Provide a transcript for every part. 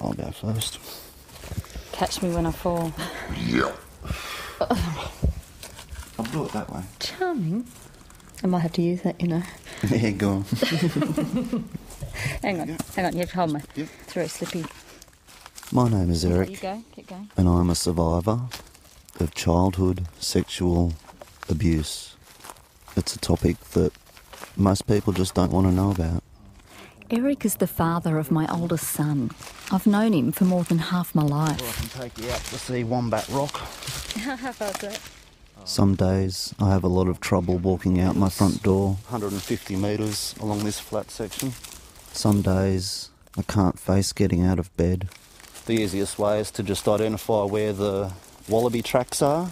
I'll go first. Catch me when I fall. Yeah. I'll do it that way. Charming. I might have to use that, you know. yeah, go on. hang on, Yeah. hang on. You have to hold my. Yep. It's very slippy. My name is Okay, Erik. you go. Keep going. and I'm a survivor of childhood sexual abuse. It's a topic that most people just don't want to know about. Erik is the father of my oldest son. I've known him for more than half my life. I can take you out to see Wombat Rock. How about that? Some days I have a lot of trouble walking out my front door, 150 metres along this flat section. Some days I can't face getting out of bed. The easiest way is to just identify where the wallaby tracks are.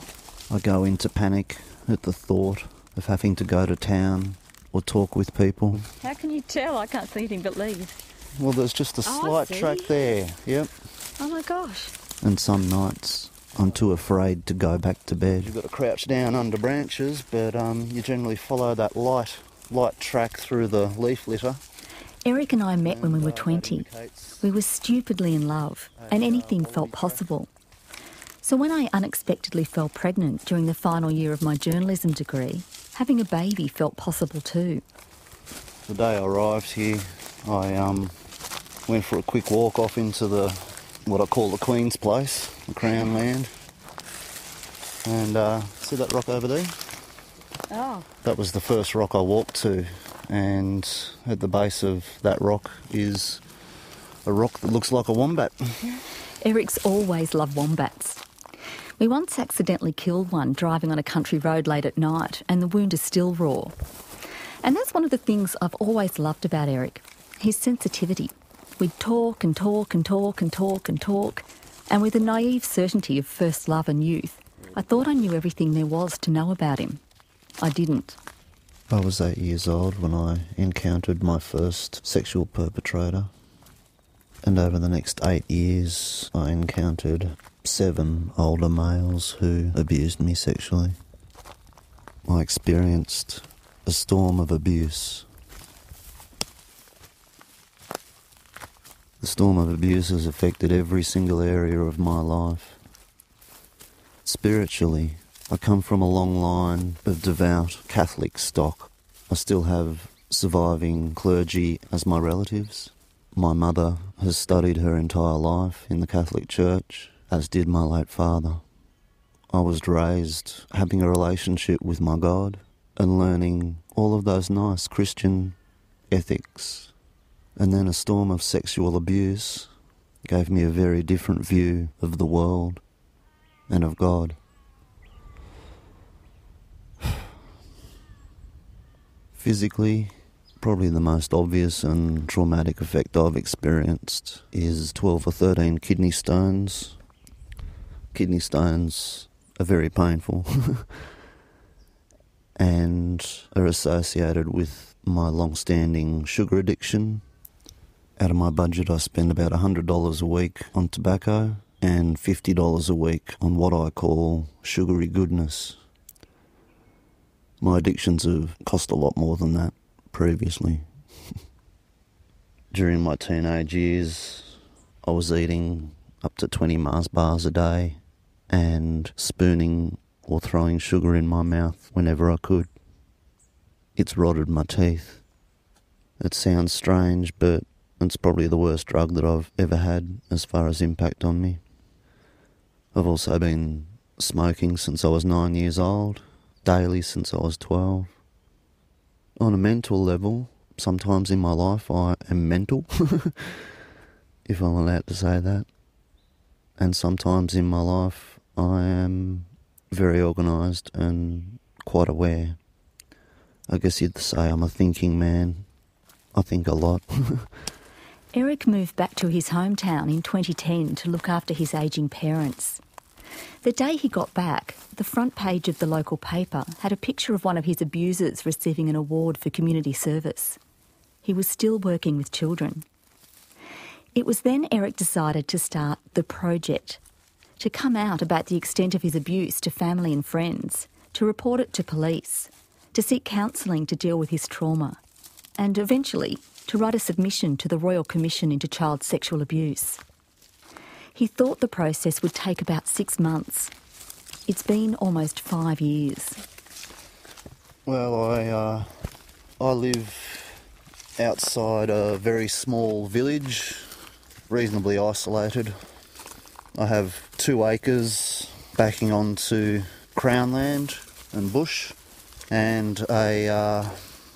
I go into panic at the thought of having to go to town or talk with people. How can you tell? I can't see anything but leaves. Well, there's just a Oh, slight see. track there, yep. Oh my gosh. And some nights I'm too afraid to go back to bed. You've got to crouch down under branches, but um, you generally follow that light, light track through the leaf litter. Erik and I met when we were uh, 20. We were stupidly in love, and anything felt possible. So when I unexpectedly fell pregnant during the final year of my journalism degree, having a baby felt possible too. The day I arrived here, I um, went for a quick walk off into the what I call the Queen's Place, the Crown Land. And uh, see that rock over there? Oh. That was the first rock I walked to, and at the base of that rock is a rock that looks like a wombat. Erik's always loved wombats. We once accidentally killed one driving on a country road late at night, and the wound is still raw. And that's one of the things I've always loved about Erik his sensitivity. We'd talk and talk and talk and talk and talk, and with the naive certainty of first love and youth, I thought I knew everything there was to know about him. I didn't. I was eight years old when I encountered my first sexual perpetrator. And over the next eight years, I encountered seven older males who abused me sexually. I experienced a storm of abuse. The storm of abuse has affected every single area of my life. Spiritually, I come from a long line of devout Catholic stock. I still have surviving clergy as my relatives. My mother has studied her entire life in the Catholic Church, as did my late father. I was raised having a relationship with my God and learning all of those nice Christian ethics. And then a storm of sexual abuse gave me a very different view of the world and of God. Physically, probably the most obvious and traumatic effect I've experienced is 12 or 13 kidney stones. Kidney stones are very painful and are associated with my long standing sugar addiction. Out of my budget, I spend about $100 a week on tobacco and $50 a week on what I call sugary goodness. My addictions have cost a lot more than that previously. During my teenage years, I was eating up to 20 Mars bars a day and spooning or throwing sugar in my mouth whenever I could. It's rotted my teeth. It sounds strange, but it's probably the worst drug that I've ever had as far as impact on me. I've also been smoking since I was nine years old, daily since I was 12. On a mental level, sometimes in my life I am mental, if I'm allowed to say that. And sometimes in my life I am very organised and quite aware. I guess you'd say I'm a thinking man. I think a lot. Erik moved back to his hometown in 2010 to look after his ageing parents. The day he got back, the front page of the local paper had a picture of one of his abusers receiving an award for community service. He was still working with children. It was then Erik decided to start The Project, to come out about the extent of his abuse to family and friends, to report it to police, to seek counselling to deal with his trauma, and eventually to write a submission to the Royal Commission into Child Sexual Abuse. He thought the process would take about six months. It's been almost five years. Well, I uh, I live outside a very small village, reasonably isolated. I have two acres backing onto crown land and bush, and a uh,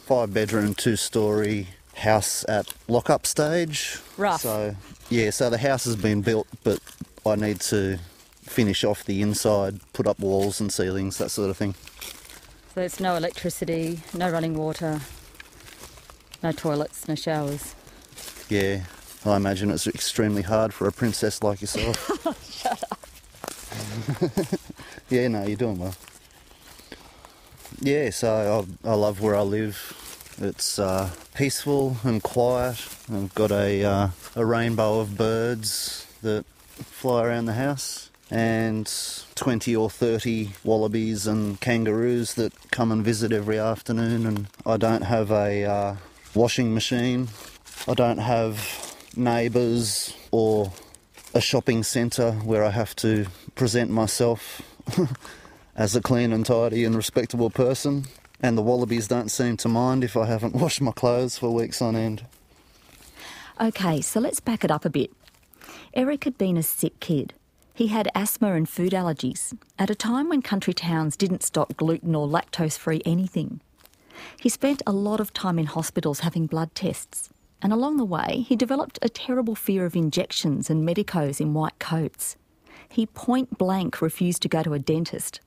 five bedroom, two story house at lock up stage. Rough. So, yeah, so the house has been built, but I need to finish off the inside, put up walls and ceilings, that sort of thing. So there's no electricity, no running water, no toilets, no showers. Yeah, I imagine it's extremely hard for a princess like yourself. Shut up. yeah, no, you're doing well. Yeah, so I, I love where I live. It's uh, peaceful and quiet. I've got a, uh, a rainbow of birds that fly around the house and 20 or 30 wallabies and kangaroos that come and visit every afternoon. And I don't have a uh, washing machine. I don't have neighbours or a shopping centre where I have to present myself as a clean and tidy and respectable person. And the wallabies don't seem to mind if I haven't washed my clothes for weeks on end. Okay, so let's back it up a bit. Erik had been a sick kid. He had asthma and food allergies at a time when country towns didn't stock gluten or lactose free anything. He spent a lot of time in hospitals having blood tests, and along the way, he developed a terrible fear of injections and medicos in white coats. He point blank refused to go to a dentist.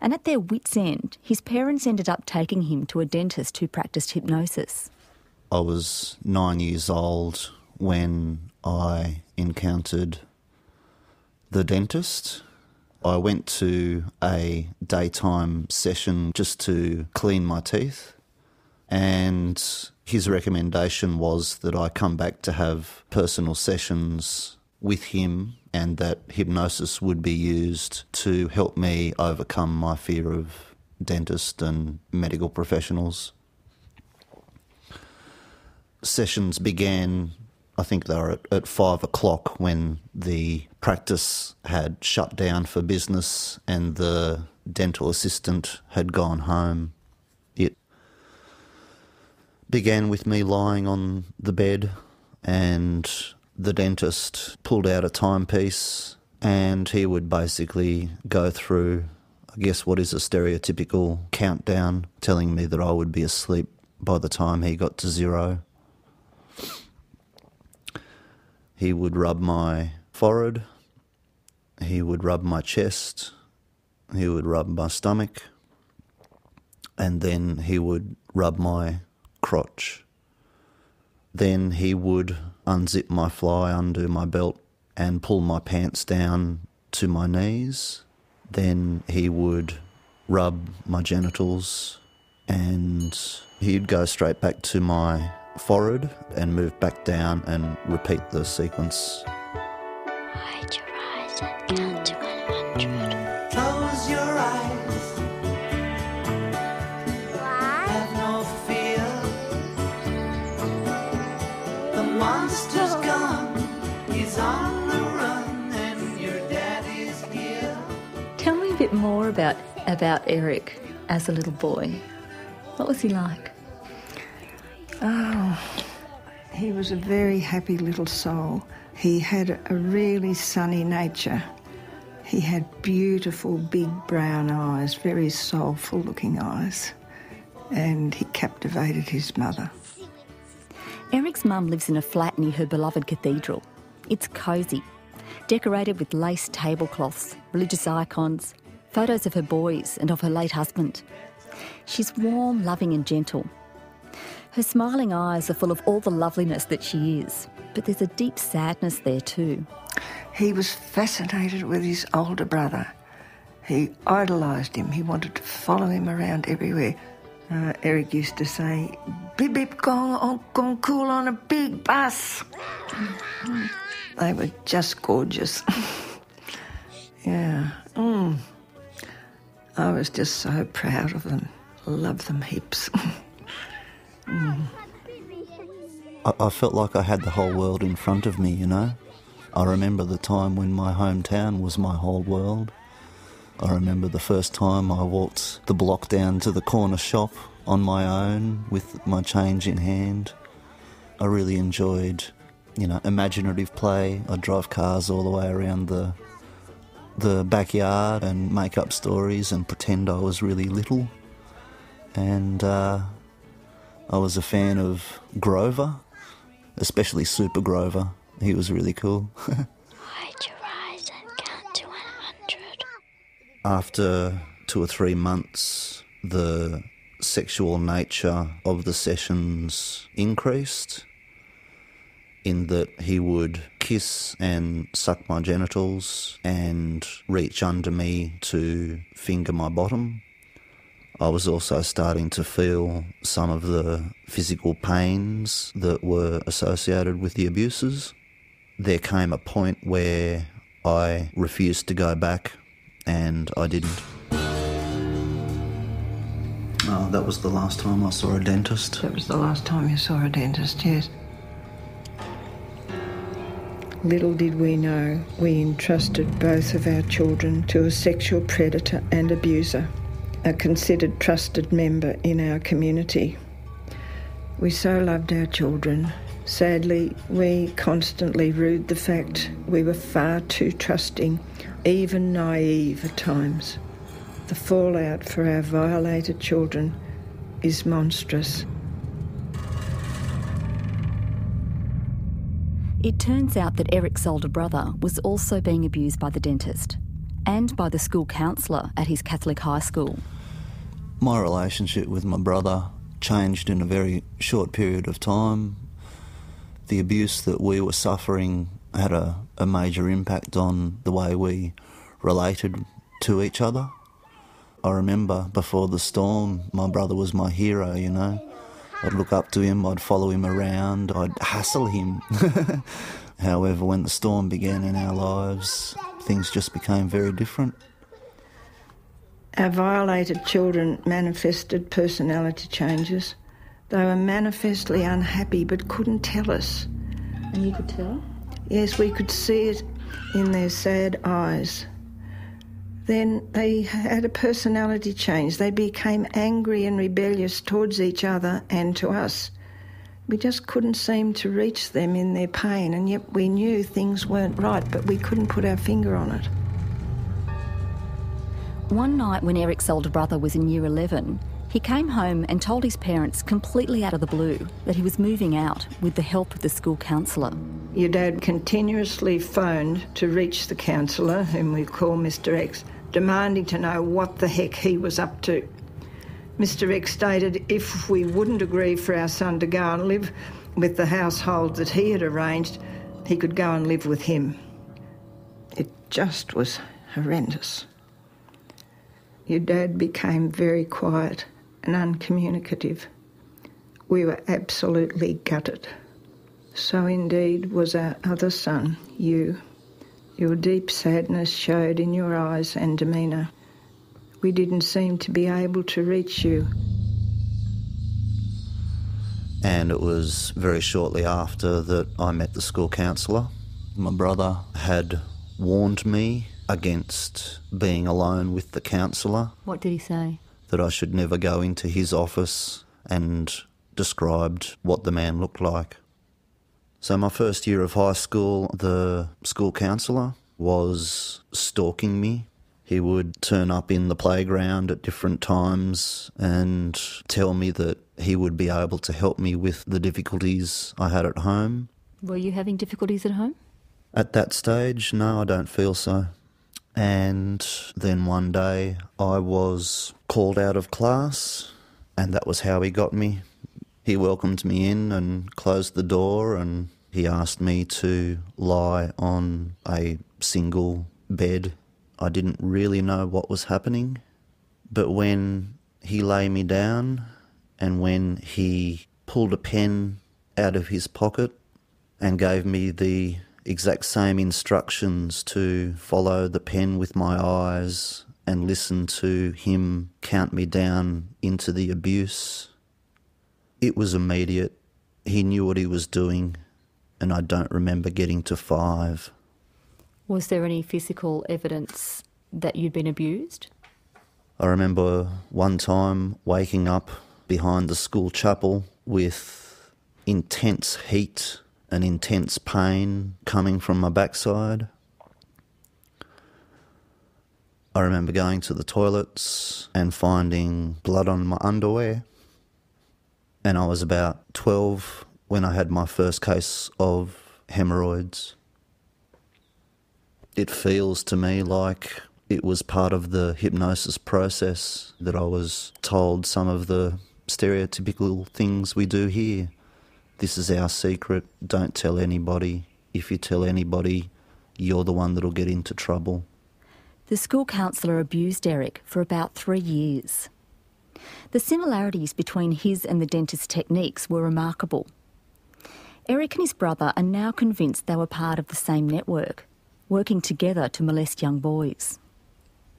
And at their wits' end, his parents ended up taking him to a dentist who practiced hypnosis. I was nine years old when I encountered the dentist. I went to a daytime session just to clean my teeth, and his recommendation was that I come back to have personal sessions with him and that hypnosis would be used to help me overcome my fear of dentists and medical professionals. Sessions began, I think they were at, at five o'clock when the practice had shut down for business and the dental assistant had gone home. Began with me lying on the bed and the dentist pulled out a timepiece and he would basically go through, I guess, what is a stereotypical countdown, telling me that I would be asleep by the time he got to zero. He would rub my forehead, he would rub my chest, he would rub my stomach, and then he would rub my crotch. Then he would unzip my fly, undo my belt, and pull my pants down to my knees. Then he would rub my genitals and he'd go straight back to my forehead and move back down and repeat the sequence. Hide your eyes and count to 100. About, about Erik as a little boy. What was he like? Oh, He was a very happy little soul. He had a really sunny nature. He had beautiful big brown eyes, very soulful looking eyes, and he captivated his mother. Erik's mum lives in a flat near her beloved cathedral. It's cosy, decorated with lace tablecloths, religious icons, photos of her boys and of her late husband. She's warm, loving, and gentle. Her smiling eyes are full of all the loveliness that she is, but there's a deep sadness there too. He was fascinated with his older brother. He idolised him. He wanted to follow him around everywhere. Uh, Erik used to say, Bip bip gong, oh, gong cool on a big bus. they were just gorgeous. yeah. Mm. I was just so proud of them. Love them heaps. I, I felt like I had the whole world in front of me, you know? I remember the time when my hometown was my whole world. I remember the first time I walked the block down to the corner shop on my own with my change in hand. I really enjoyed, you know, imaginative play. I'd drive cars all the way around the the backyard and make up stories and pretend I was really little. And uh, I was a fan of Grover, especially Super Grover. He was really cool. Hide your eyes and count to 100. After two or three months, the sexual nature of the sessions increased in that he would kiss and suck my genitals and reach under me to finger my bottom. I was also starting to feel some of the physical pains that were associated with the abuses. There came a point where I refused to go back and I didn't. Oh, that was the last time I saw a dentist. That was the last time you saw a dentist, yes. Little did we know we entrusted both of our children to a sexual predator and abuser, a considered trusted member in our community. We so loved our children. Sadly, we constantly rued the fact we were far too trusting, even naive at times. The fallout for our violated children is monstrous. It turns out that Erik's older brother was also being abused by the dentist and by the school counsellor at his Catholic high school. My relationship with my brother changed in a very short period of time. The abuse that we were suffering had a, a major impact on the way we related to each other. I remember before the storm, my brother was my hero, you know. I'd look up to him, I'd follow him around, I'd hassle him. However, when the storm began in our lives, things just became very different. Our violated children manifested personality changes. They were manifestly unhappy but couldn't tell us. And you could tell? Yes, we could see it in their sad eyes. Then they had a personality change. They became angry and rebellious towards each other and to us. We just couldn't seem to reach them in their pain, and yet we knew things weren't right, but we couldn't put our finger on it. One night when Erik's older brother was in year 11, he came home and told his parents completely out of the blue that he was moving out with the help of the school counsellor. Your dad continuously phoned to reach the counsellor, whom we call Mr. X, demanding to know what the heck he was up to. Mr. X stated if we wouldn't agree for our son to go and live with the household that he had arranged, he could go and live with him. It just was horrendous. Your dad became very quiet and uncommunicative. We were absolutely gutted. So indeed was our other son, you. Your deep sadness showed in your eyes and demeanour. We didn't seem to be able to reach you. And it was very shortly after that I met the school counsellor. My brother had warned me against being alone with the counsellor, What did he say? that I should never go into his office, and described what the man looked like. So, my first year of high school, the school counsellor was stalking me. He would turn up in the playground at different times and tell me that he would be able to help me with the difficulties I had at home. Were you having difficulties at home? At that stage, no, I don't feel so. And then one day I was called out of class, and that was how he got me. He welcomed me in and closed the door, and he asked me to lie on a single bed. I didn't really know what was happening, but when he lay me down and when he pulled a pen out of his pocket and gave me the exact same instructions to follow the pen with my eyes and listen to him count me down into the abuse. It was immediate. He knew what he was doing, and I don't remember getting to five Was there any physical evidence that you'd been abused? I remember one time waking up behind the school chapel with intense heat and intense pain coming from my backside. I remember going to the toilets and finding blood on my underwear. And I was about 12 when I had my first case of hemorrhoids. It feels to me like it was part of the hypnosis process that I was told some of the stereotypical things we do here. This is our secret, don't tell anybody. If you tell anybody, you're the one that'll get into trouble. The school counsellor abused Erik for about three years. The similarities between his and the dentist's techniques were remarkable. Erik and his brother are now convinced they were part of the same network, working together to molest young boys.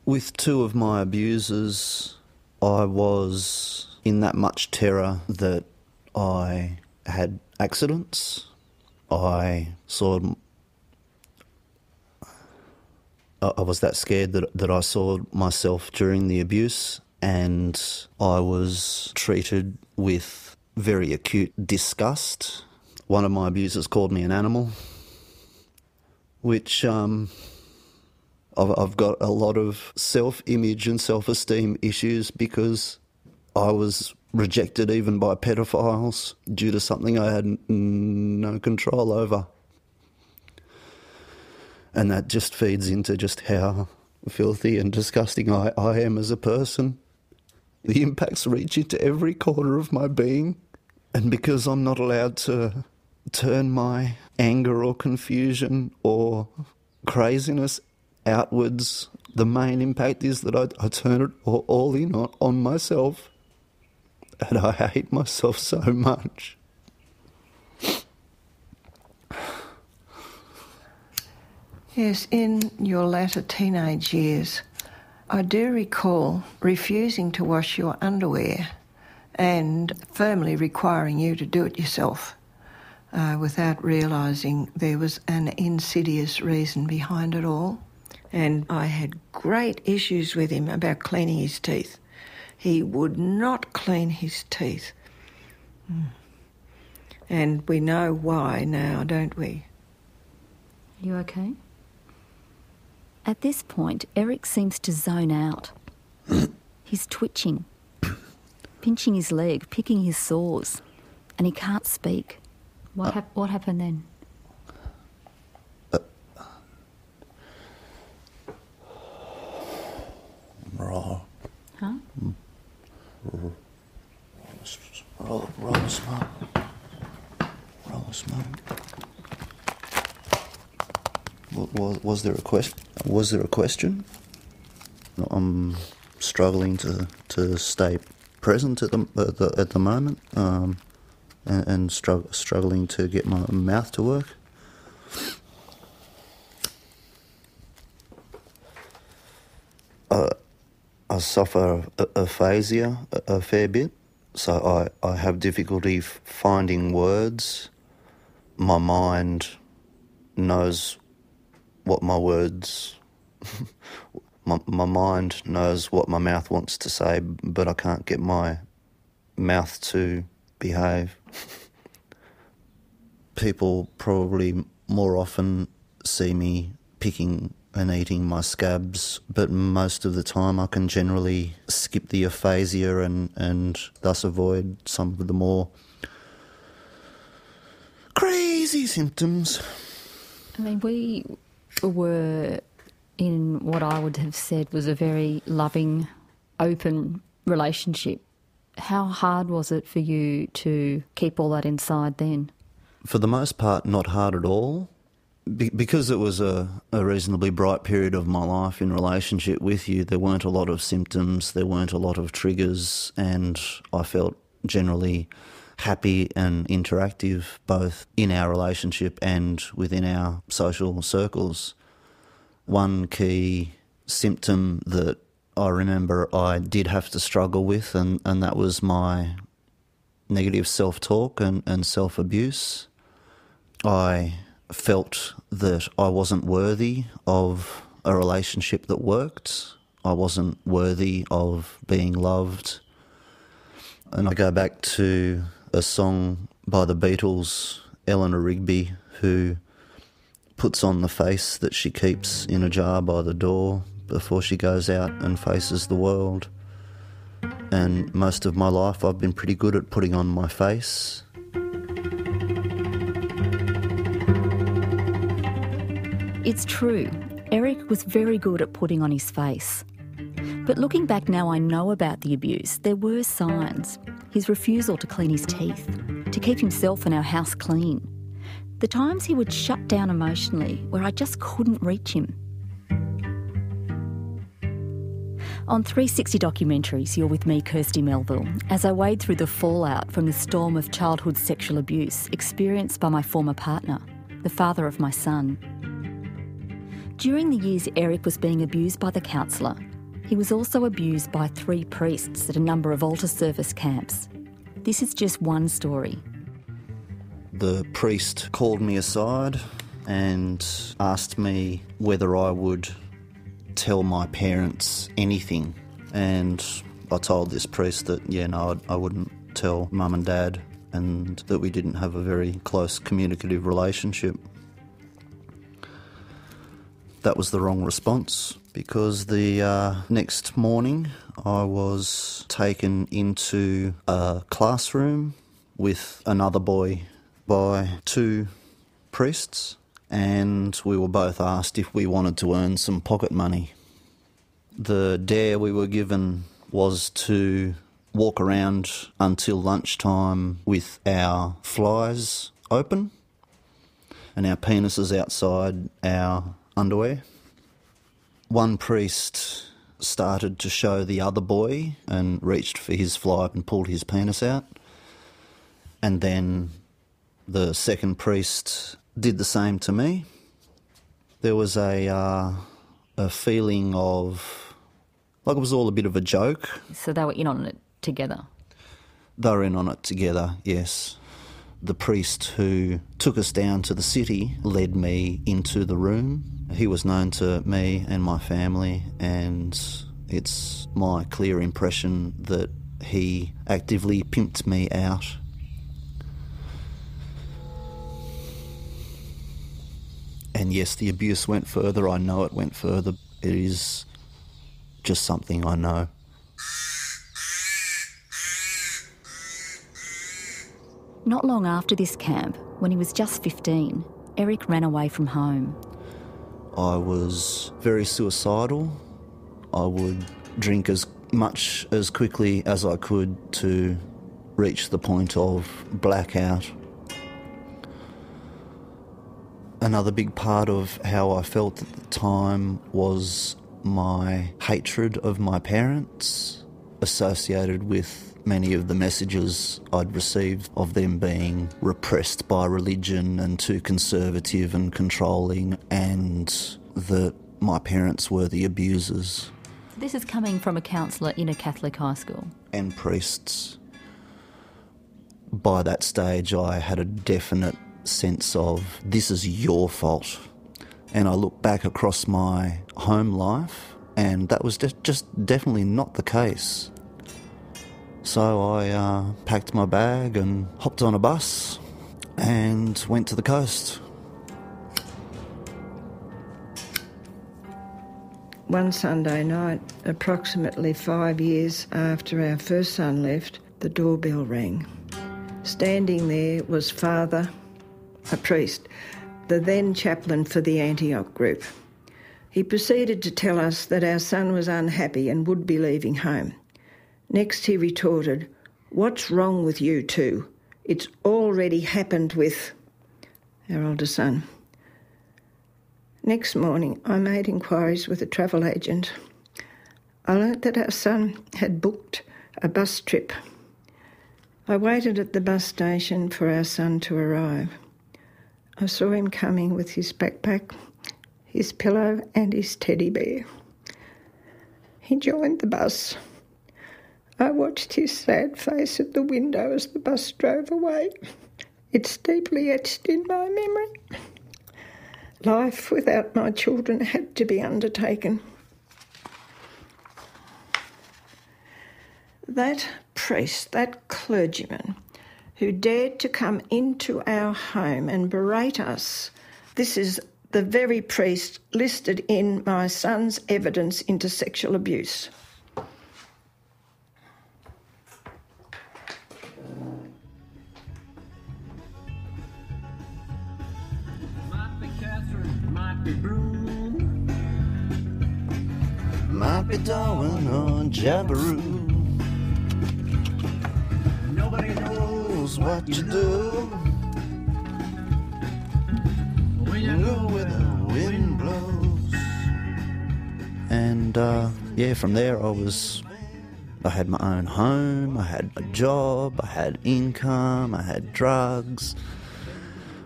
With two of my abusers, I was in that much terror that I had accidents. I saw. I was that scared that, that I saw myself during the abuse, and I was treated with very acute disgust. One of my abusers called me an animal, which um, I've, I've got a lot of self image and self esteem issues because I was rejected even by pedophiles due to something I had no control over. And that just feeds into just how filthy and disgusting I, I am as a person. The impacts reach into every corner of my being. And because I'm not allowed to turn my anger or confusion or craziness outwards, the main impact is that I, I turn it all, in on, on myself. And I hate myself so much. Yes, in your latter teenage years, I do recall refusing to wash your underwear and firmly requiring you to do it yourself uh, without realising there was an insidious reason behind it all. And I had great issues with him about cleaning his teeth. He would not clean his teeth. Mm. And we know why now, don't we? You okay? At this point, Erik seems to zone out. He's twitching, pinching his leg, picking his sores, and he can't speak. What, hap- what happened then? Raw. Huh? Roll, roll the smoke. Roll the smoke. Was, was there a question? Was there a question? No, I'm struggling to, to stay present at the at the, at the moment, um, and, and strugg- struggling to get my mouth to work. I suffer aphasia a, a fair bit, so I, I have difficulty finding words. My mind knows what my words. my, my mind knows what my mouth wants to say, but I can't get my mouth to behave. People probably more often see me picking and eating my scabs, but most of the time I can generally skip the aphasia and, and thus avoid some of the more crazy symptoms. I mean, we were in what I would have said was a very loving, open relationship. How hard was it for you to keep all that inside then? For the most part, not hard at all. Be- because it was a, a reasonably bright period of my life in relationship with you, there weren't a lot of symptoms, there weren't a lot of triggers, and I felt generally happy and interactive both in our relationship and within our social circles. One key symptom that I remember I did have to struggle with, and, and that was my negative self talk and, and self abuse. I felt that I wasn't worthy of a relationship that worked. I wasn't worthy of being loved. And I go back to a song by the Beatles, Eleanor Rigby, who puts on the face that she keeps in a jar by the door before she goes out and faces the world. And most of my life, I've been pretty good at putting on my face. It's true, Erik was very good at putting on his face. But looking back now, I know about the abuse. There were signs. His refusal to clean his teeth, to keep himself and our house clean. The times he would shut down emotionally, where I just couldn't reach him. On 360 Documentaries, you're with me, Kirsti Melville, as I wade through the fallout from the storm of childhood sexual abuse experienced by my former partner, the father of my son. During the years Erik was being abused by the counsellor, he was also abused by three priests at a number of altar service camps. This is just one story. The priest called me aside and asked me whether I would tell my parents anything. And I told this priest that, yeah, no, I wouldn't tell mum and dad, and that we didn't have a very close communicative relationship. That was the wrong response because the uh, next morning I was taken into a classroom with another boy by two priests, and we were both asked if we wanted to earn some pocket money. The dare we were given was to walk around until lunchtime with our flies open and our penises outside our underwear. One priest started to show the other boy and reached for his fly and pulled his penis out. And then the second priest did the same to me. There was a, uh, a feeling of like it was all a bit of a joke. So they were in on it together. They were in on it together, yes. The priest who took us down to the city led me into the room. He was known to me and my family, and it's my clear impression that he actively pimped me out. And yes, the abuse went further. I know it went further. It is just something I know. Not long after this camp, when he was just 15, Erik ran away from home. I was very suicidal. I would drink as much as quickly as I could to reach the point of blackout. Another big part of how I felt at the time was my hatred of my parents, associated with many of the messages I'd received of them being repressed by religion and too conservative and controlling, and that my parents were the abusers This is coming from a counsellor in a Catholic high school. and priests. By that stage, I had a definite sense of this is your fault. And I look back across my home life, and that was de- just definitely not the case. So I uh, packed my bag and hopped on a bus and went to the coast. One Sunday night, approximately five years after our first son left, the doorbell rang. Standing there was Father, a priest, the then chaplain for the Antioch group. He proceeded to tell us that our son was unhappy and would be leaving home. Next, he retorted, What's wrong with you two? It's already happened with our older son. Next morning, I made inquiries with a travel agent. I learnt that our son had booked a bus trip. I waited at the bus station for our son to arrive. I saw him coming with his backpack, his pillow, and his teddy bear. He joined the bus. I watched his sad face at the window as the bus drove away. It's deeply etched in my memory. life without my children had to be undertaken. That priest, that clergyman, who dared to come into our home and berate us, this is the very priest listed in my son's evidence into sexual abuse. Might be Katherine, might be Broome. Might be Darwin or Jabiru. Knows what you do. And uh, yeah, from there I was. I had my own home, I had a job, I had income, I had drugs.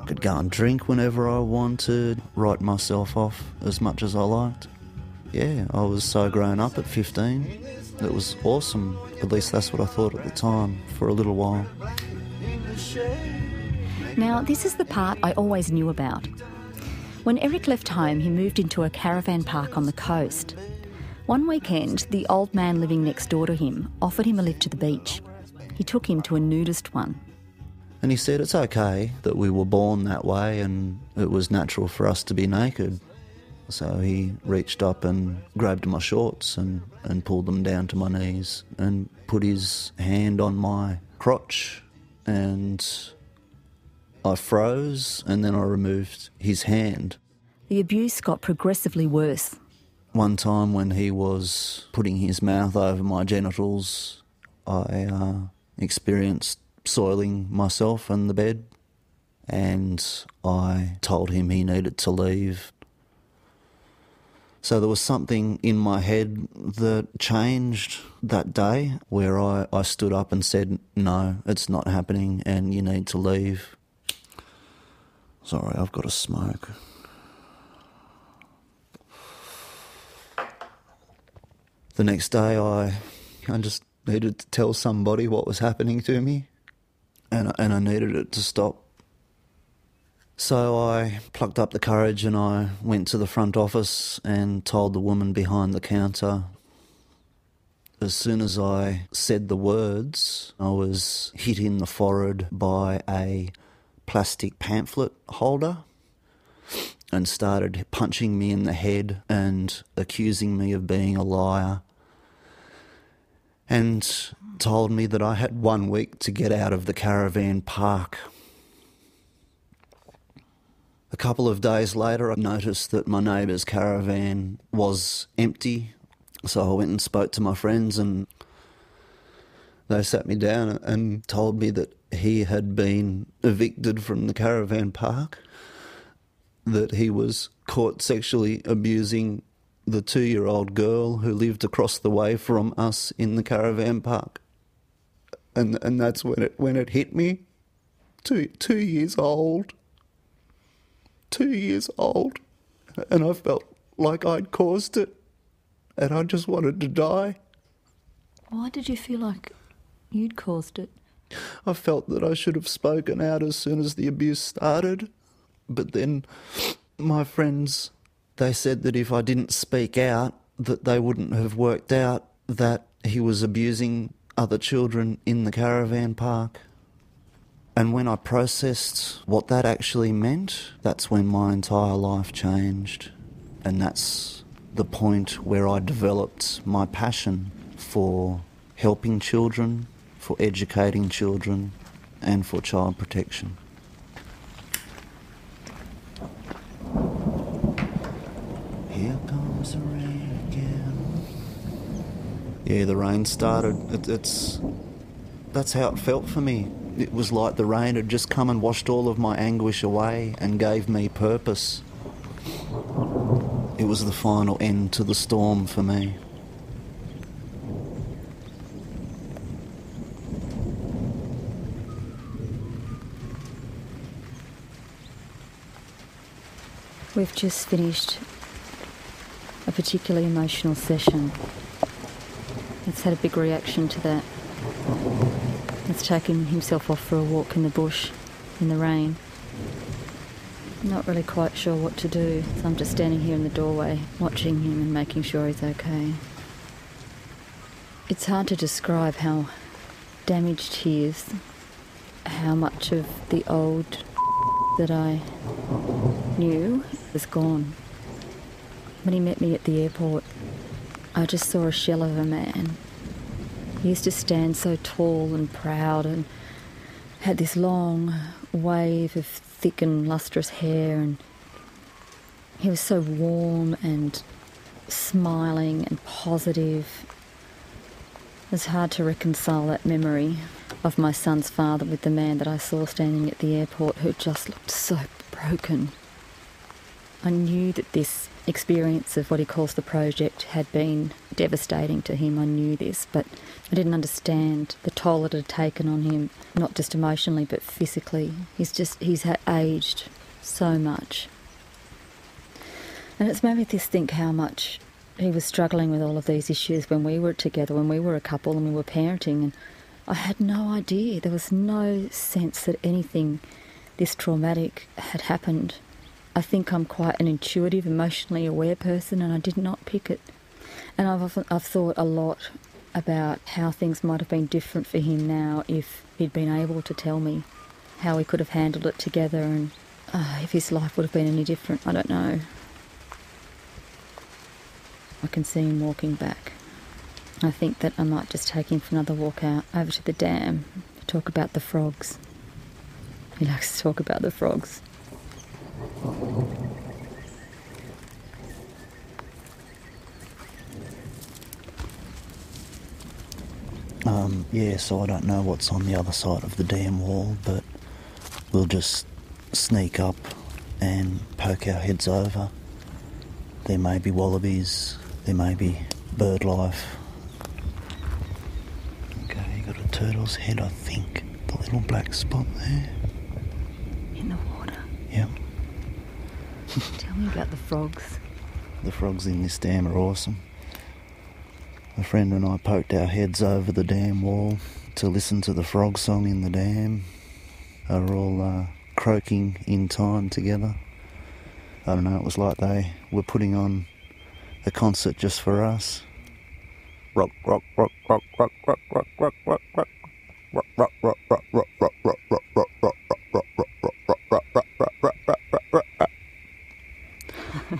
I could go and drink whenever I wanted, write myself off as much as I liked. Yeah, I was so grown up at 15. It was awesome. At least that's what I thought at the time, for a little while. Now, this is the part I always knew about. When Erik left home, he moved into a caravan park on the coast. One weekend, the old man living next door to him offered him a lift to the beach. He took him to a nudist one. And he said it's okay that we were born that way and it was natural for us to be naked. So he reached up and grabbed my shorts and, and pulled them down to my knees and put his hand on my crotch and I froze and then I removed his hand. The abuse got progressively worse. One time when he was putting his mouth over my genitals, I uh, experienced soiling myself in the bed and I told him he needed to leave. So there was something in my head that changed that day where I, I stood up and said, No, it's not happening and you need to leave. Sorry, I've got to smoke. The next day, I, I just needed to tell somebody what was happening to me, and, and I needed it to stop. So I plucked up the courage and I went to the front office and told the woman behind the counter. As soon as I said the words, I was hit in the forehead by a plastic pamphlet holder and started punching me in the head and accusing me of being a liar and told me that I had one week to get out of the caravan park. A couple of days later, I noticed that my neighbour's caravan was empty, so I went and spoke to my friends, and they sat me down and told me that he had been evicted from the caravan park, that he was caught sexually abusing the two year old girl who lived across the way from us in the caravan park. And and that's when it when it hit me. Two two years old. Two years old. And I felt like I'd caused it. And I just wanted to die. Why did you feel like you'd caused it? I felt that I should have spoken out as soon as the abuse started. But then my friends they said that if I didn't speak out that they wouldn't have worked out that he was abusing other children in the caravan park. And when I processed what that actually meant, that's when my entire life changed. And that's the point where I developed my passion for helping children, for educating children, and for child protection. Here comes the rain again. Yeah, the rain started. It, it's that's how it felt for me. It was like the rain had just come and washed all of my anguish away and gave me purpose. It was the final end to the storm for me. We've just finished a particularly emotional session. It's had a big reaction to that. It's taken himself off for a walk in the bush in the rain. Not really quite sure what to do, so I'm just standing here in the doorway, watching him and making sure he's okay. It's hard to describe how damaged he is, how much of the old that I knew is gone. When he met me at the airport, I just saw a shell of a man. He used to stand so tall and proud and had this long wave of thick and lustrous hair and he was so warm and smiling and positive. It was hard to reconcile that memory of my son's father with the man that I saw standing at the airport who just looked so broken. I knew that this experience of what he calls the project had been devastating to him. I knew this, but I didn't understand the toll it had taken on him, not just emotionally but physically. He's just he's aged so much, and it's made me just think how much he was struggling with all of these issues when we were together, when we were a couple and we were parenting, and I had no idea. There was no sense that anything this traumatic had happened. I think I'm quite an intuitive, emotionally aware person, and I did not pick it. And I've often, I've thought a lot about how things might have been different for him now if he'd been able to tell me how we could have handled it together, and uh, if his life would have been any different. I don't know. I can see him walking back. I think that I might just take him for another walk out over to the dam to talk about the frogs. He likes to talk about the frogs. Um, yeah, so I don't know what's on the other side of the dam wall, but we'll just sneak up and poke our heads over. There may be wallabies, there may be bird life. Okay, you got a turtle's head, I think. The little black spot there. In the water. Yep. Tell me about the frogs. The frogs in this dam are awesome. A friend and I poked our heads over the dam wall to listen to the frog song in the dam. They were all uh, croaking in time together. I don't know, it was like they were putting on a concert just for us. Rock, rock, rock, rock, rock, rock, rock, rock, rock, rock.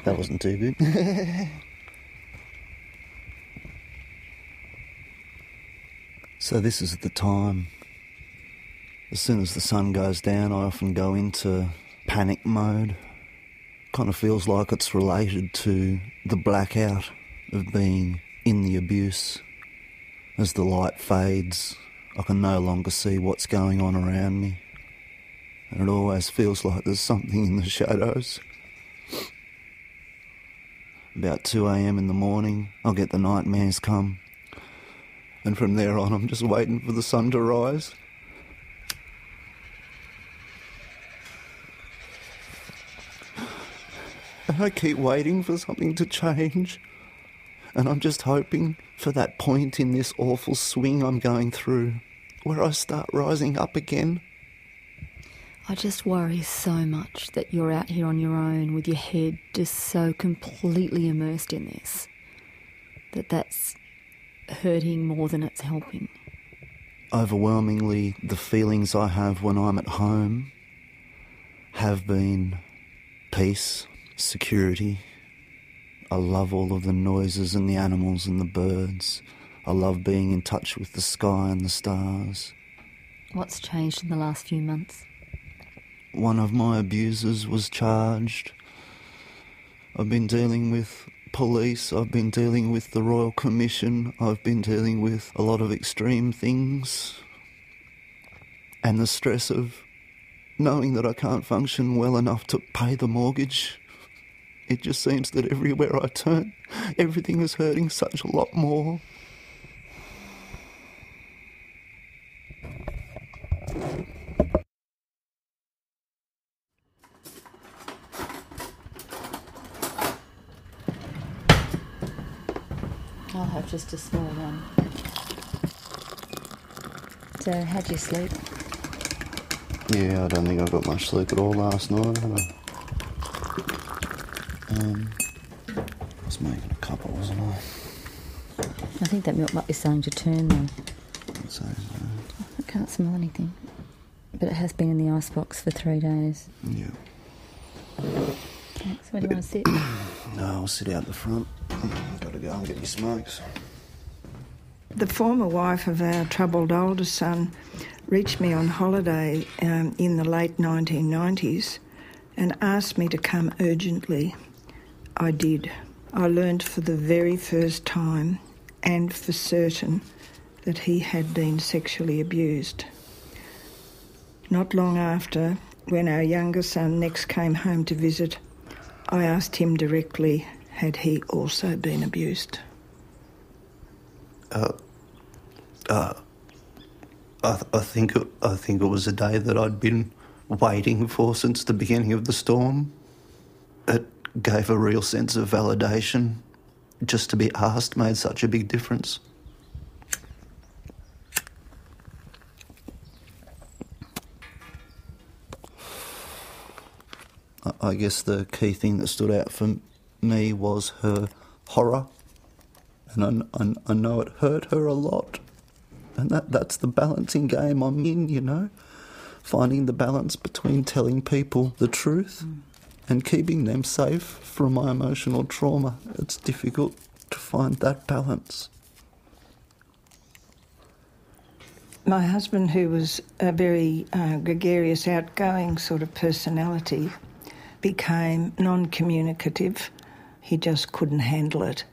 That wasn't too good. So this is the time. As soon as the sun goes down, I often go into panic mode. Kind of feels like it's related to the blackout of being in the abuse. As the light fades, I can no longer see what's going on around me. And it always feels like there's something in the shadows. About 2am in the morning, I'll get the nightmares come. And from there on, I'm just waiting for the sun to rise. And I keep waiting for something to change. And I'm just hoping for that point in this awful swing I'm going through where I start rising up again. I just worry so much that you're out here on your own with your head just so completely immersed in this that that's hurting more than it's helping. Overwhelmingly, the feelings I have when I'm at home have been peace, security. I love all of the noises and the animals and the birds. I love being in touch with the sky and the stars. What's changed in the last few months? One of my abusers was charged. I've been dealing with police, I've been dealing with the Royal Commission, I've been dealing with a lot of extreme things. And the stress of knowing that I can't function well enough to pay the mortgage. It just seems that everywhere I turn, everything is hurting such a lot more. I'll have just a small one. So, how'd you sleep? Yeah, I don't think I got much sleep at all last night. I? Um, I was making a couple, wasn't I? I think that milk might be starting to turn though. So, uh, I can't smell anything. But it has been in the icebox for three days. yeah. Thanks. Where do you want to sit? No, I'll sit out the front. Got to go and get your smokes. The former wife of our troubled older son reached me on holiday um, in the late 1990s and asked me to come urgently. I did. I learned for the very first time and for certain that he had been sexually abused. Not long after, when our younger son next came home to visit, I asked him directly had he also been abused. Uh, uh, I, th- I think it, I think it was a day that I'd been waiting for since the beginning of the storm. It gave a real sense of validation. Just to be asked made such a big difference. I- guess the key thing that stood out for me was her horror. And I, I, I know it hurt her a lot. And that, that's the balancing game I'm in, you know? Finding the balance between telling people the truth and keeping them safe from my emotional trauma. It's difficult to find that balance. My husband, who was a very uh, gregarious, outgoing sort of personality, became non communicative. He just couldn't handle it.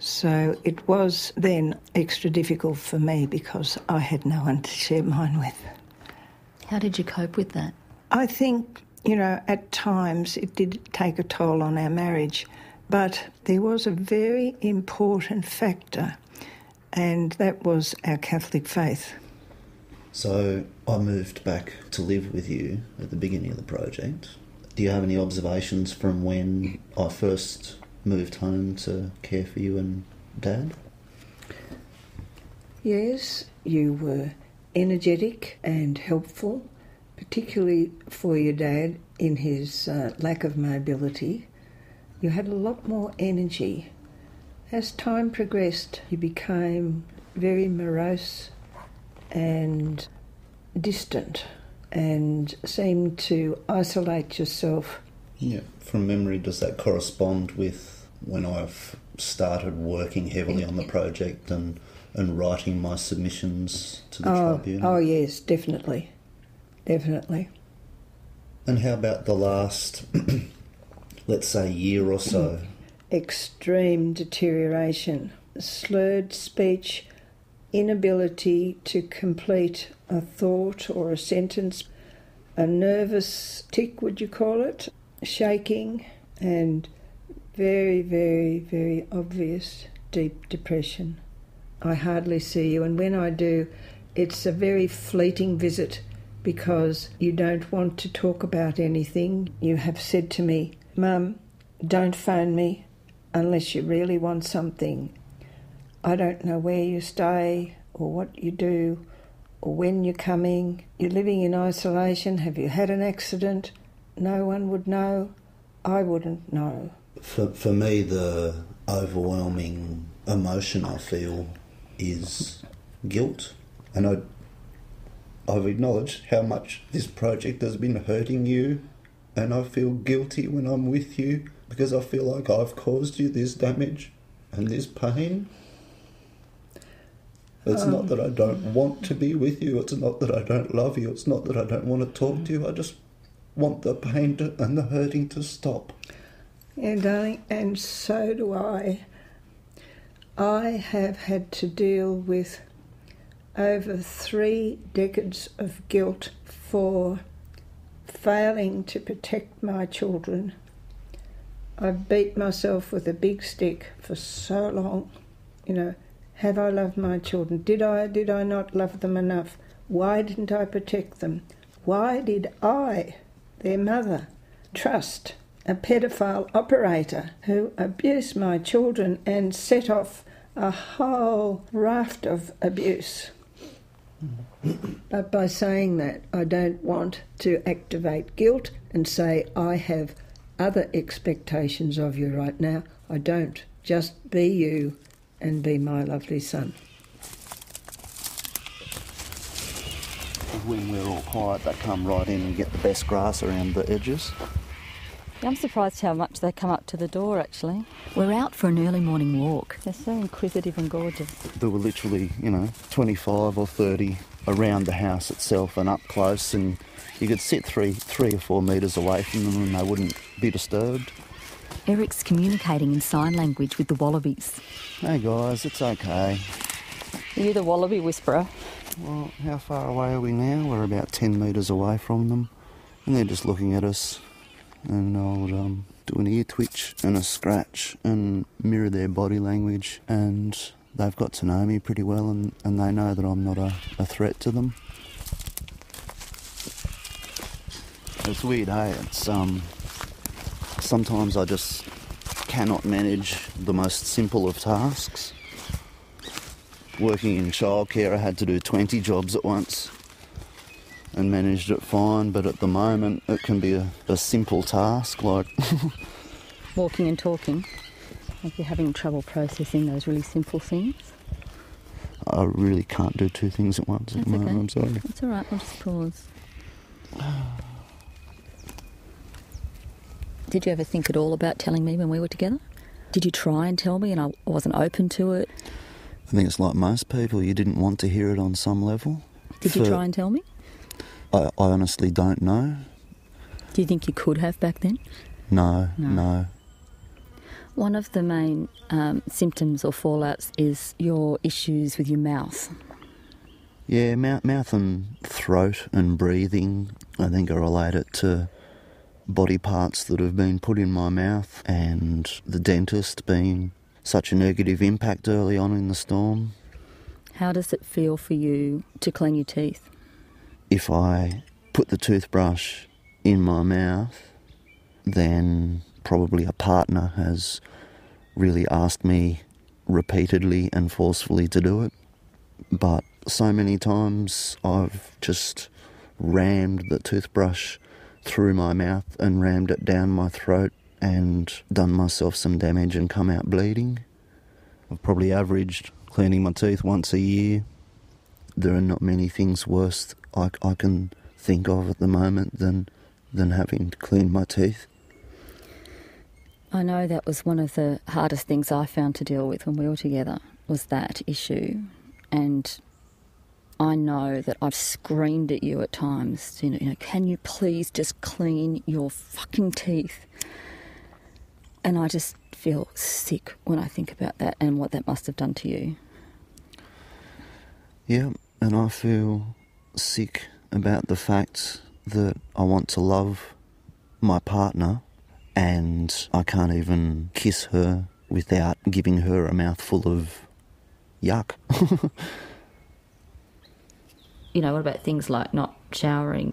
So it was then extra difficult for me because I had no one to share mine with. How did you cope with that? I think, you know, at times it did take a toll on our marriage, but there was a very important factor, and that was our Catholic faith. So I moved back to live with you at the beginning of the project. Do you have any observations from when I first moved home to care for you and Dad? Yes, you were energetic and helpful, particularly for your dad in his uh, lack of mobility. You had a lot more energy. As time progressed, you became very morose and distant and seemed to isolate yourself. Yeah. From memory, does that correspond with when I've started working heavily on the project and, and writing my submissions to the Oh, tribunal? oh, yes, definitely. Definitely. And how about the last, let's say, year or so? extreme deterioration, slurred speech, inability to complete a thought or a sentence, a nervous tic, would you call it, shaking, and very, very, very obvious deep depression. I hardly see you, and when I do, it's a very fleeting visit because you don't want to talk about anything. You have said to me, Mum, don't phone me unless you really want something. I don't know where you stay or what you do or when you're coming. You're living in isolation. Have you had an accident? No one would know. I wouldn't know. For, for me, the overwhelming emotion I feel is guilt. And I, I've acknowledged how much this project has been hurting you, and I feel guilty when I'm with you because I feel like I've caused you this damage and this pain. It's not um. that I don't want to be with you, it's not that I don't love you, it's not that I don't want to talk to you, I just want the pain to, and the hurting to stop. Yeah, darling, and so do I. I have had to deal with over three decades of guilt for failing to protect my children. I've beat myself with a big stick for so long. You know, have I loved my children? Did I, did I not love them enough? Why didn't I protect them? Why did I, their mother, trust a pedophile operator who abused my children and set off a whole raft of abuse? But by saying that, I don't want to activate guilt and say I have other expectations of you right now. I don't. Just be you and be my lovely son. When we're all quiet, they come right in and get the best grass around the edges. I'm surprised how much they come up to the door actually. We're out for an early morning walk. They're so inquisitive and gorgeous. There were literally, you know, 25 or 30 around the house itself and up close, and you could sit three, three or four metres away from them and they wouldn't be disturbed. Erik's communicating in sign language with the wallabies. Hey guys, it's okay. Are you the wallaby whisperer? Well, how far away are we now? We're about 10 metres away from them, and they're just looking at us. And I'll um, do an ear twitch and a scratch and mirror their body language, and they've got to know me pretty well, and, and they know that I'm not a, a threat to them. It's weird, hey? It's um. Sometimes I just cannot manage the most simple of tasks. Working in childcare, I had to do 20 jobs at once and managed it fine, but at the moment it can be a, a simple task like Walking and talking. Like you're having trouble processing those really simple things. I really can't do two things at once at That's the moment, okay. I'm sorry. It's all right. I'll just pause. Did you ever think at all about telling me when we were together? Did you try and tell me and I wasn't open to it? I think it's like most people, you didn't want to hear it on some level. Did you try and tell me? I, I honestly don't know. Do you think you could have back then? No, No. no. One of the main um, symptoms or fallouts is your issues with your mouth. Yeah, mouth, mouth and throat and breathing, I think are related to body parts that have been put in my mouth and the dentist being such a negative impact early on in the storm. How does it feel for you to clean your teeth? If I put the toothbrush in my mouth, then probably a partner has really asked me repeatedly and forcefully to do it. But so many times I've just rammed the toothbrush through my mouth and rammed it down my throat and done myself some damage and come out bleeding. I've probably averaged cleaning my teeth once a year. There are not many things worse I, I can think of at the moment than than having to clean my teeth. I know that was one of the hardest things I found to deal with when we were together was that issue, and I know that I've screamed at you at times. You know, you know, can you please just clean your fucking teeth? And I just feel sick when I think about that and what that must have done to you. Yeah, and I feel sick about the fact that I want to love my partner and I can't even kiss her without giving her a mouthful of yuck. You know, what about things like not showering?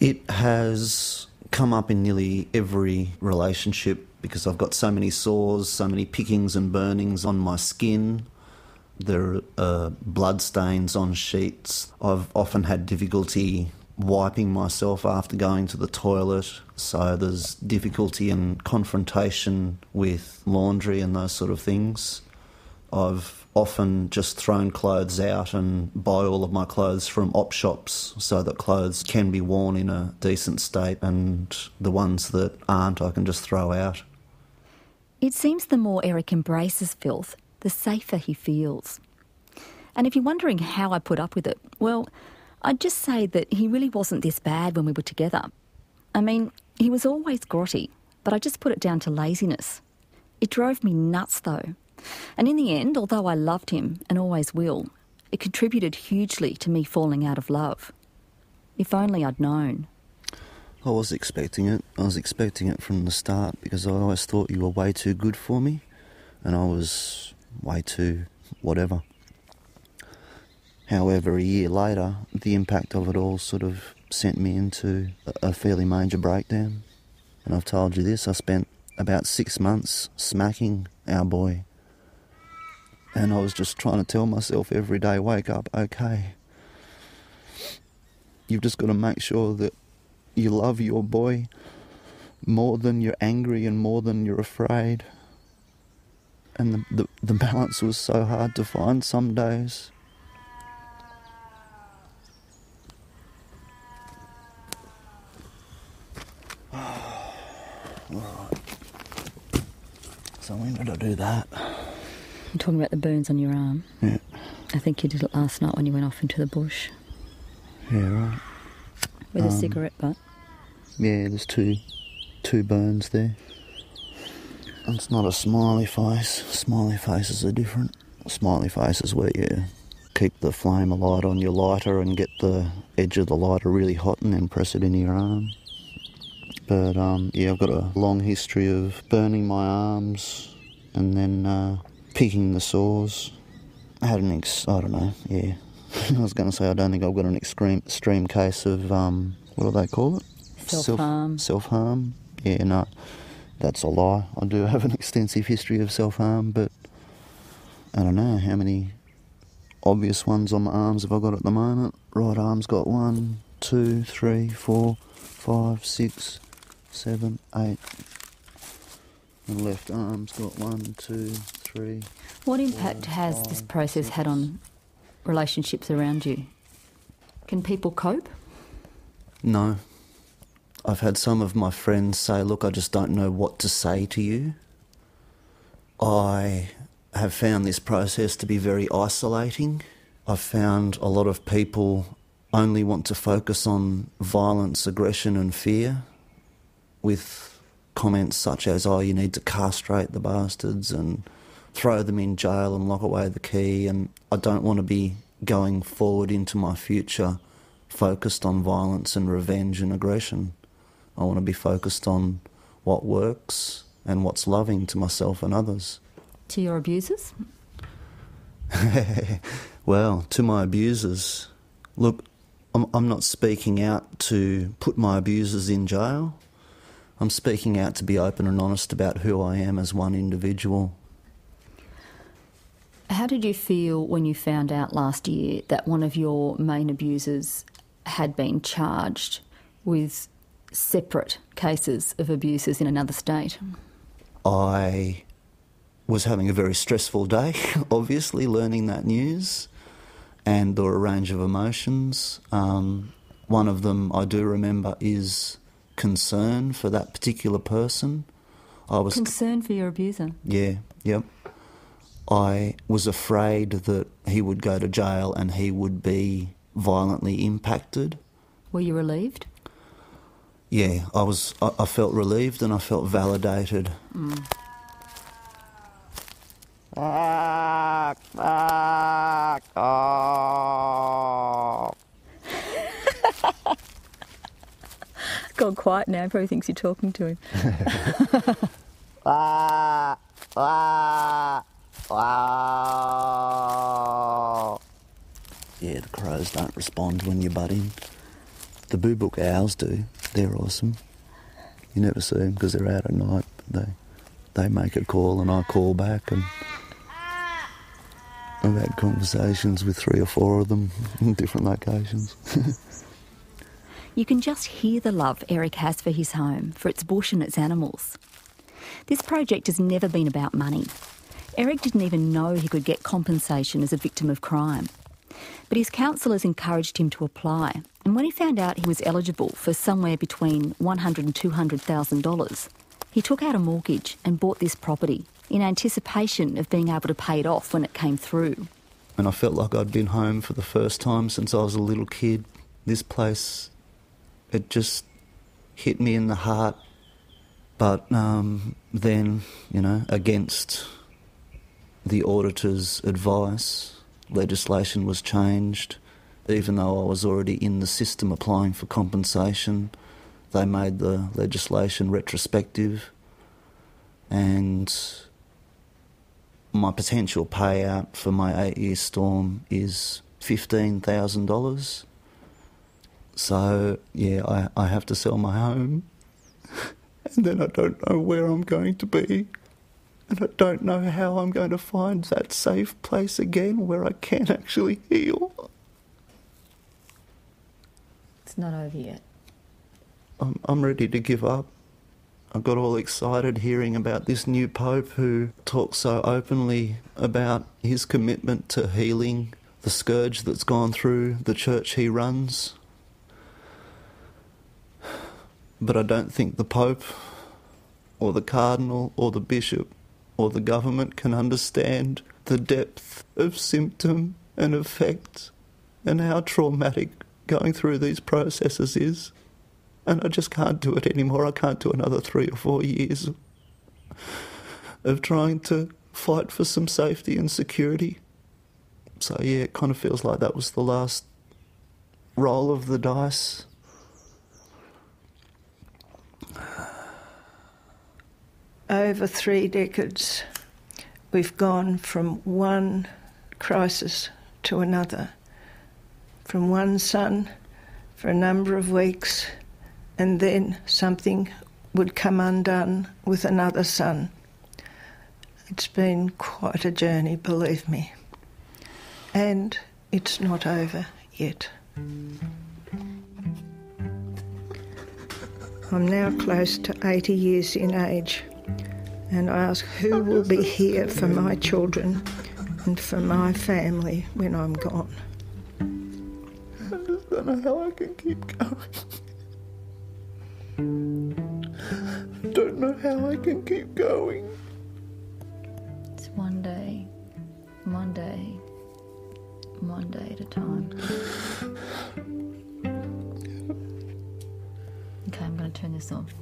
It has come up in nearly every relationship because I've got so many sores, so many pickings and burnings on my skin. There are uh, blood stains on sheets. I've often had difficulty wiping myself after going to the toilet, so there's difficulty and confrontation with laundry and those sort of things. I've often just thrown clothes out and buy all of my clothes from op shops so that clothes can be worn in a decent state and the ones that aren't I can just throw out. It seems the more Erik embraces filth, the safer he feels. And if you're wondering how I put up with it, well, I'd just say that he really wasn't this bad when we were together. I mean, he was always grotty, but I just put it down to laziness. It drove me nuts, though. And in the end, although I loved him and always will, it contributed hugely to me falling out of love. If only I'd known. I was expecting it. I was expecting it from the start because I always thought you were way too good for me and I was way too whatever. However, a year later, the impact of it all sort of sent me into a- fairly major breakdown. And I've told you this, I spent about six months smacking our boy. And I was just trying to tell myself every day, wake up, okay. You've just got to make sure that you love your boy more than you're angry and more than you're afraid. And the, the, the balance was so hard to find some days. Alright. So when did I do that? I'm talking about the burns on your arm. Yeah. I think you did it last night when you went off into the bush Yeah, right. with a Um, cigarette butt. Yeah, there's two two burns there. It's not a smiley face. Smiley faces are different. Smiley faces where you keep the flame alight on your lighter and get the edge of the lighter really hot and then press it into your arm. But um, yeah, I've got a long history of burning my arms and then uh, picking the sores. I had an ex. I don't know. Yeah, I was going to say I don't think I've got an extreme extreme case of um, what do they call it? Self-harm. Self harm. Yeah, no, that's a lie. I do have an extensive history of self harm, but I don't know how many obvious ones on my arms have I got at the moment. Right arm's got one, two, three, four, five, six, seven, eight. And left arm's got one, two, three. What impact has this five, process had on relationships around you? Can people cope? No. I've had some of my friends say, Look, I just don't know what to say to you. I have found this process to be very isolating. I've found a lot of people only want to focus on violence, aggression, and fear with comments such as, Oh, you need to castrate the bastards and throw them in jail and lock away the key. And I don't want to be going forward into my future focused on violence and revenge and aggression. I want to be focused on what works and what's loving to myself and others. To your abusers? well, to my abusers, look, I'm, I'm not speaking out to put my abusers in jail. I'm speaking out to be open and honest about who I am as one individual. How did you feel when you found out last year that one of your main abusers had been charged with separate cases of abuses in another state? I was having a very stressful day, obviously, learning that news, and there were a range of emotions. Um, one of them I do remember is concern for that particular person. I was Concern for your abuser. yeah, yep. I was afraid that he would go to jail and he would be violently impacted. Were you relieved? Yeah, I was. I, I felt relieved and I felt validated. Gone quiet now, probably thinks you're talking to him. Yeah, the crows don't respond when you butt in. The boobook owls do. They're awesome. You never see them because they're out at night. But they they make a call and I call back and I've had conversations with three or four of them in different locations. You can just hear the love Erik has for his home, for its bush and its animals. This project has never been about money. Erik didn't even know he could get compensation as a victim of crime. But his counsellors encouraged him to apply, and when he found out he was eligible for somewhere between $100,000 and $200,000, he took out a mortgage and bought this property in anticipation of being able to pay it off when it came through. and I felt like I'd been home for the first time since I was a little kid. This place, it just hit me in the heart. But um, then, you know, against the auditor's advice, legislation was changed. Even though I was already in the system applying for compensation, they made the legislation retrospective. And my potential payout for my eight year storm is $15,000. So, yeah, I, I have to sell my home. And then I don't know where I'm going to be. And I don't know how I'm going to find that safe place again where I can actually heal. It's not over yet. I'm, I'm ready to give up. I got all excited hearing about this new Pope who talks so openly about his commitment to healing the scourge that's gone through the church he runs. But I don't think the Pope or the Cardinal or the Bishop or the government can understand the depth of symptom and effect and how traumatic going through these processes is. And I just can't do it anymore. I can't do another three or four years of trying to fight for some safety and security. So, yeah, it kind of feels like that was the last roll of the dice. Over three decades, we've gone from one crisis to another, from one son for a number of weeks, and then something would come undone with another son. It's been quite a journey, believe me. And it's not over yet. I'm now close to 80 years in age, and I ask who oh, will be here for my children and for my family when I'm gone. I just don't know how I can keep going. I don't know how I can keep going. It's one day, one day, one day at a time. Okay, I'm going to turn this off.